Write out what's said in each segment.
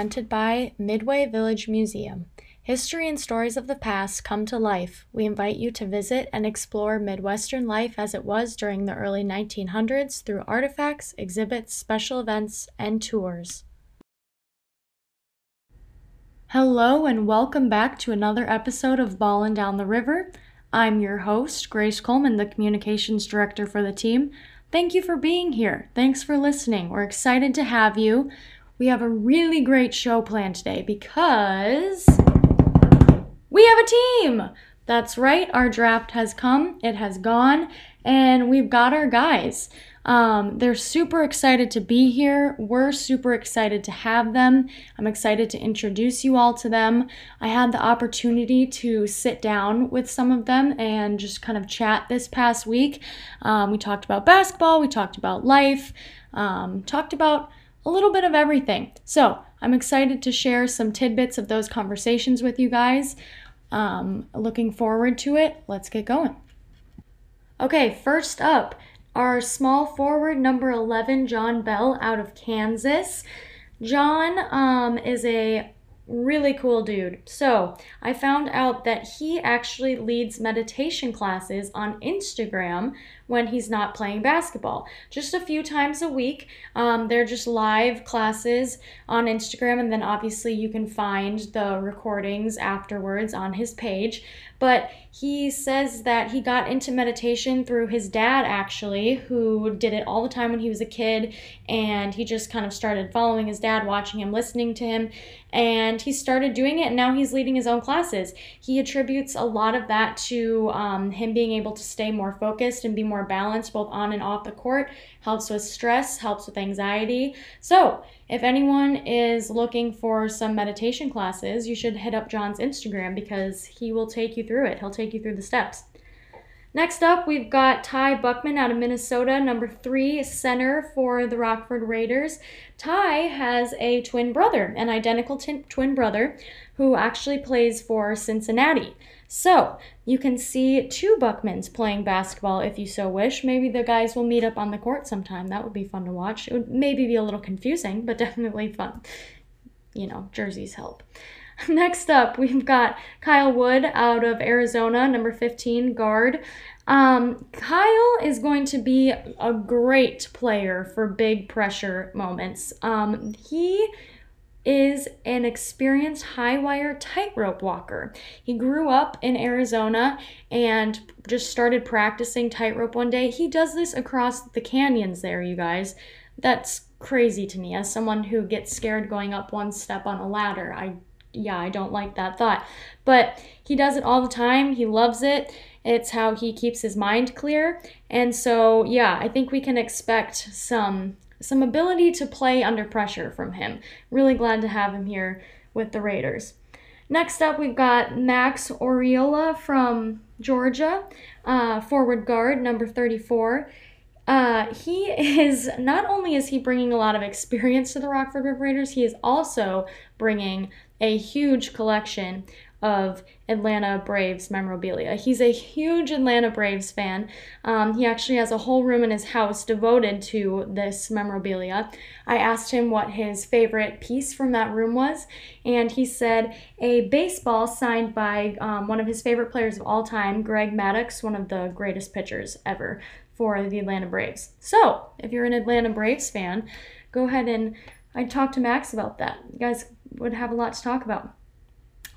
presented by Midway Village Museum. History and stories of the past come to life. We invite you to visit and explore Midwestern life as it was during the early 1900s through artifacts, exhibits, special events, and tours. Hello, and welcome back to another episode of Ballin' Down the River. I'm your host, Grace Coleman, the Communications Director for the team. Thank you for being here. Thanks for listening. We're excited to have you. We have a really great show planned today because we have a team. That's right, our draft has come, it has gone, and we've got our guys. Um, they're super excited to be here. We're super excited to have them. I'm excited to introduce you all to them. I had the opportunity to sit down with some of them and just kind of chat this past week. Um, we talked about basketball, we talked about life, um, talked about a little bit of everything. So I'm excited to share some tidbits of those conversations with you guys. Um, looking forward to it. Let's get going. Okay, first up, our small forward number 11, John Bell, out of Kansas. John um, is a really cool dude. So, I found out that he actually leads meditation classes on Instagram when he's not playing basketball. Just a few times a week. Um, they're just live classes on Instagram, and then obviously you can find the recordings afterwards on his page. But he says that he got into meditation through his dad, actually, who did it all the time when he was a kid. And he just kind of started following his dad, watching him, listening to him. And he started doing it, and now he's leading his own classes. He attributes a lot of that to um, him being able to stay more focused and be more balanced both on and off the court. Helps with stress, helps with anxiety. So, if anyone is looking for some meditation classes, you should hit up John's Instagram because he will take you through it. He'll take you through the steps. Next up, we've got Ty Buckman out of Minnesota, number three center for the Rockford Raiders. Ty has a twin brother, an identical t- twin brother, who actually plays for Cincinnati. So you can see two Buckmans playing basketball if you so wish. Maybe the guys will meet up on the court sometime. That would be fun to watch. It would maybe be a little confusing, but definitely fun. You know, jerseys help. Next up, we've got Kyle Wood out of Arizona, number 15 guard. Um, Kyle is going to be a great player for big pressure moments. Um, he is an experienced high wire tightrope walker. He grew up in Arizona and just started practicing tightrope one day. He does this across the canyons there, you guys. That's crazy to me as someone who gets scared going up one step on a ladder. I yeah, I don't like that thought. But he does it all the time. He loves it. It's how he keeps his mind clear. And so, yeah, I think we can expect some some ability to play under pressure from him. Really glad to have him here with the Raiders. Next up, we've got Max Oriola from Georgia, uh, forward guard, number 34. Uh, he is not only is he bringing a lot of experience to the Rockford Raiders, he is also bringing a huge collection of Atlanta Braves memorabilia. He's a huge Atlanta Braves fan. Um, he actually has a whole room in his house devoted to this memorabilia. I asked him what his favorite piece from that room was, and he said a baseball signed by um, one of his favorite players of all time, Greg Maddux, one of the greatest pitchers ever for the Atlanta Braves. So, if you're an Atlanta Braves fan, go ahead and I talked to Max about that. You guys would have a lot to talk about.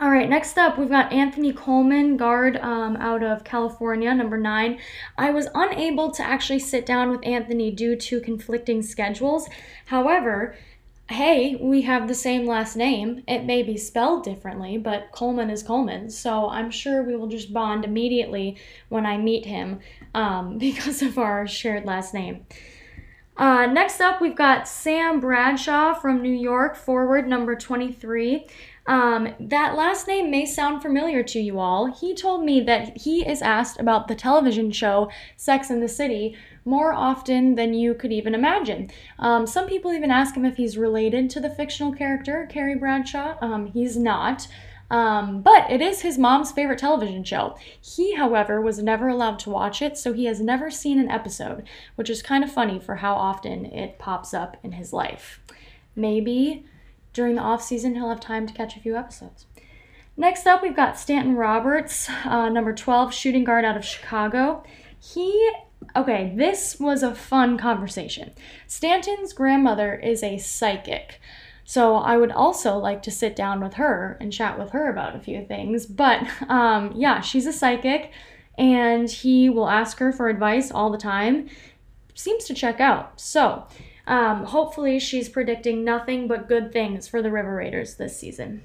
All right, next up, we've got Anthony Coleman, guard um, out of California, number nine. I was unable to actually sit down with Anthony due to conflicting schedules. However, hey, we have the same last name. It may be spelled differently, but Coleman is Coleman. So I'm sure we will just bond immediately when I meet him um, because of our shared last name. Uh, next up, we've got Sam Bradshaw from New York, forward number 23. Um, that last name may sound familiar to you all. He told me that he is asked about the television show Sex and the City more often than you could even imagine. Um, some people even ask him if he's related to the fictional character, Carrie Bradshaw. Um, he's not. Um, but it is his mom's favorite television show. He, however, was never allowed to watch it, so he has never seen an episode, which is kind of funny for how often it pops up in his life. Maybe during the off season, he'll have time to catch a few episodes. Next up, we've got Stanton Roberts, uh, number 12, shooting guard out of Chicago. He, okay, this was a fun conversation. Stanton's grandmother is a psychic. So I would also like to sit down with her and chat with her about a few things. But um, yeah, she's a psychic and he will ask her for advice all the time. Seems to check out. So um, hopefully she's predicting nothing but good things for the River Raiders this season.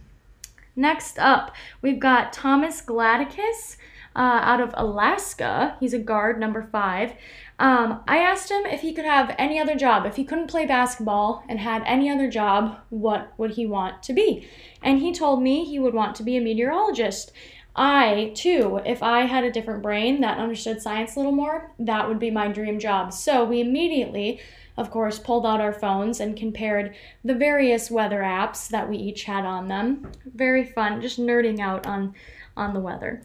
Next up, we've got Thomas Gladicus uh, out of Alaska. He's a guard, number five. Um, I asked him if he could have any other job. If he couldn't play basketball and had any other job, what would he want to be? And he told me he would want to be a meteorologist. I, too, if I had a different brain that understood science a little more, that would be my dream job. So we immediately, of course, pulled out our phones and compared the various weather apps that we each had on them. Very fun, just nerding out on, on the weather.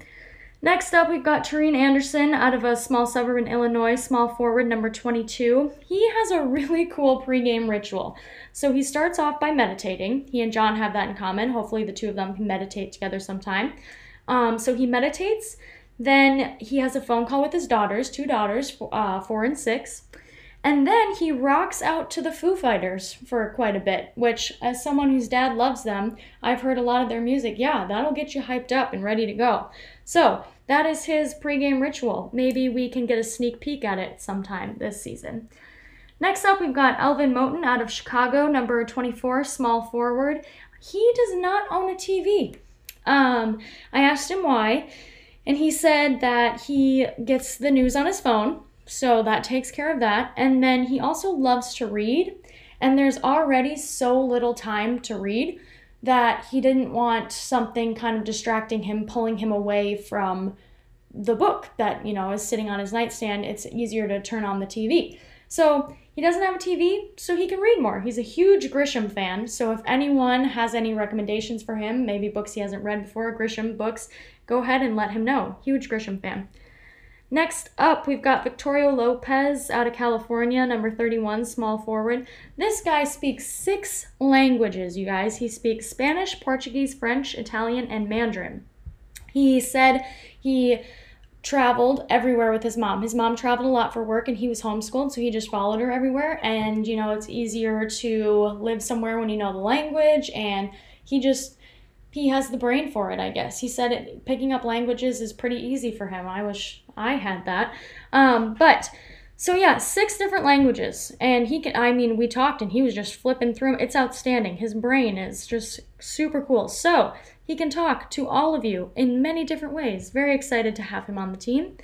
Next up, we've got Tareen Anderson out of a small suburb in Illinois, small forward number 22. He has a really cool pregame ritual. So he starts off by meditating. He and John have that in common. Hopefully, the two of them can meditate together sometime. Um, so he meditates. Then he has a phone call with his daughters, two daughters, uh, four and six. And then he rocks out to the Foo Fighters for quite a bit, which, as someone whose dad loves them, I've heard a lot of their music. Yeah, that'll get you hyped up and ready to go. So, that is his pregame ritual. Maybe we can get a sneak peek at it sometime this season. Next up, we've got Elvin Moten out of Chicago, number 24, small forward. He does not own a TV. Um, I asked him why, and he said that he gets the news on his phone, so that takes care of that. And then he also loves to read, and there's already so little time to read that he didn't want something kind of distracting him, pulling him away from the book that, you know, is sitting on his nightstand. It's easier to turn on the TV. So he doesn't have a TV, so he can read more. He's a huge Grisham fan, so if anyone has any recommendations for him, maybe books he hasn't read before, Grisham books, go ahead and let him know. Huge Grisham fan. Next up, we've got Victorio Lopez out of California, number 31, small forward. This guy speaks six languages, you guys. He speaks Spanish, Portuguese, French, Italian, and Mandarin. He said he traveled everywhere with his mom. His mom traveled a lot for work and he was homeschooled, so he just followed her everywhere. And, you know, it's easier to live somewhere when you know the language. And he just he has the brain for it, I guess. He said it picking up languages is pretty easy for him. I wish I had that. Um, but so yeah, six different languages, and he can. I mean, we talked, and he was just flipping through. It's outstanding. His brain is just super cool. So he can talk to all of you in many different ways. Very excited to have him on the team.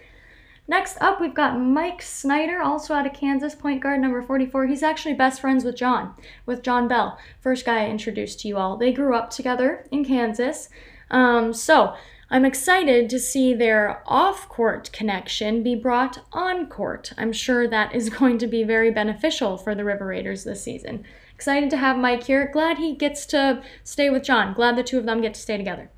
Next up, we've got Mike Snyder, also out of Kansas, point guard number 44. He's actually best friends with John, with John Bell, first guy I introduced to you all. They grew up together in Kansas. Um, so I'm excited to see their off court connection be brought on court. I'm sure that is going to be very beneficial for the River Raiders this season. Excited to have Mike here. Glad he gets to stay with John. Glad the two of them get to stay together.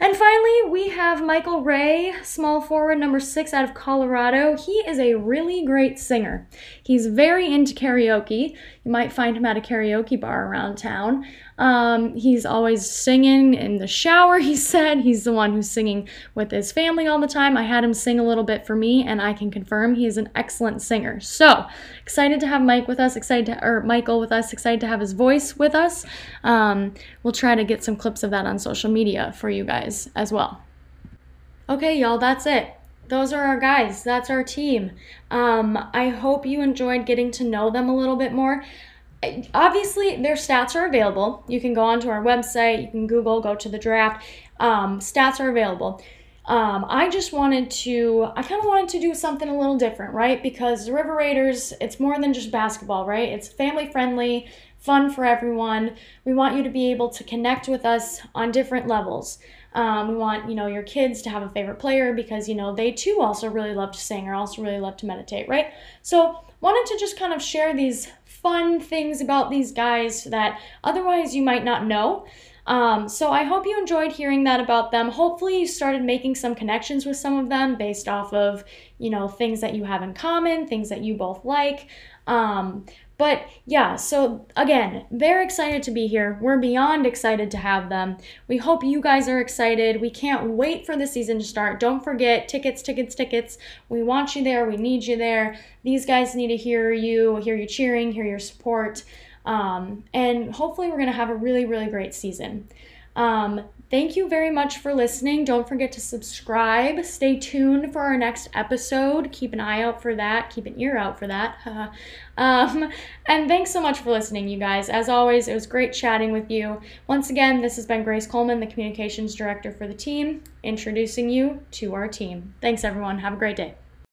And finally, we have Michael Ray, small forward number six out of Colorado. He is a really great singer. He's very into karaoke. You might find him at a karaoke bar around town. Um, he's always singing in the shower, he said. He's the one who's singing with his family all the time. I had him sing a little bit for me, and I can confirm he is an excellent singer. So, excited to have Mike with us, excited to, or Michael with us, excited to have his voice with us. Um, we'll try to get some clips of that on social media for you guys as well. Okay, y'all, that's it those are our guys. That's our team. Um, I hope you enjoyed getting to know them a little bit more obviously their stats are available you can go onto our website you can google go to the draft um, stats are available um, i just wanted to i kind of wanted to do something a little different right? Because the river raiders it's more than just basketball right? It's family friendly fun for everyone. We want you to be able to connect with us on different levels. Um, we want you know your kids to have a favorite player because you know they too also really love to sing or also really love to meditate right? So wanted to just kind of share these fun things about these guys that otherwise you might not know. Um, so I hope you enjoyed hearing that about them. Hopefully you started making some connections with some of them based off of, you know, things that you have in common, things that you both like. Um, But yeah, so again, they're excited to be here. We're beyond excited to have them. We hope you guys are excited. We can't wait for the season to start. Don't forget tickets, tickets, tickets. We want you there. We need you there. These guys need to hear you, hear you cheering, hear your support. Um, and hopefully, we're going to have a really, really great season. Um, Thank you very much for listening. Don't forget to subscribe. Stay tuned for our next episode. Keep an eye out for that. Keep an ear out for that. um, and thanks so much for listening, you guys. As always, it was great chatting with you. Once again, this has been Grace Coleman, the Communications Director for the team, introducing you to our team. Thanks, everyone. Have a great day.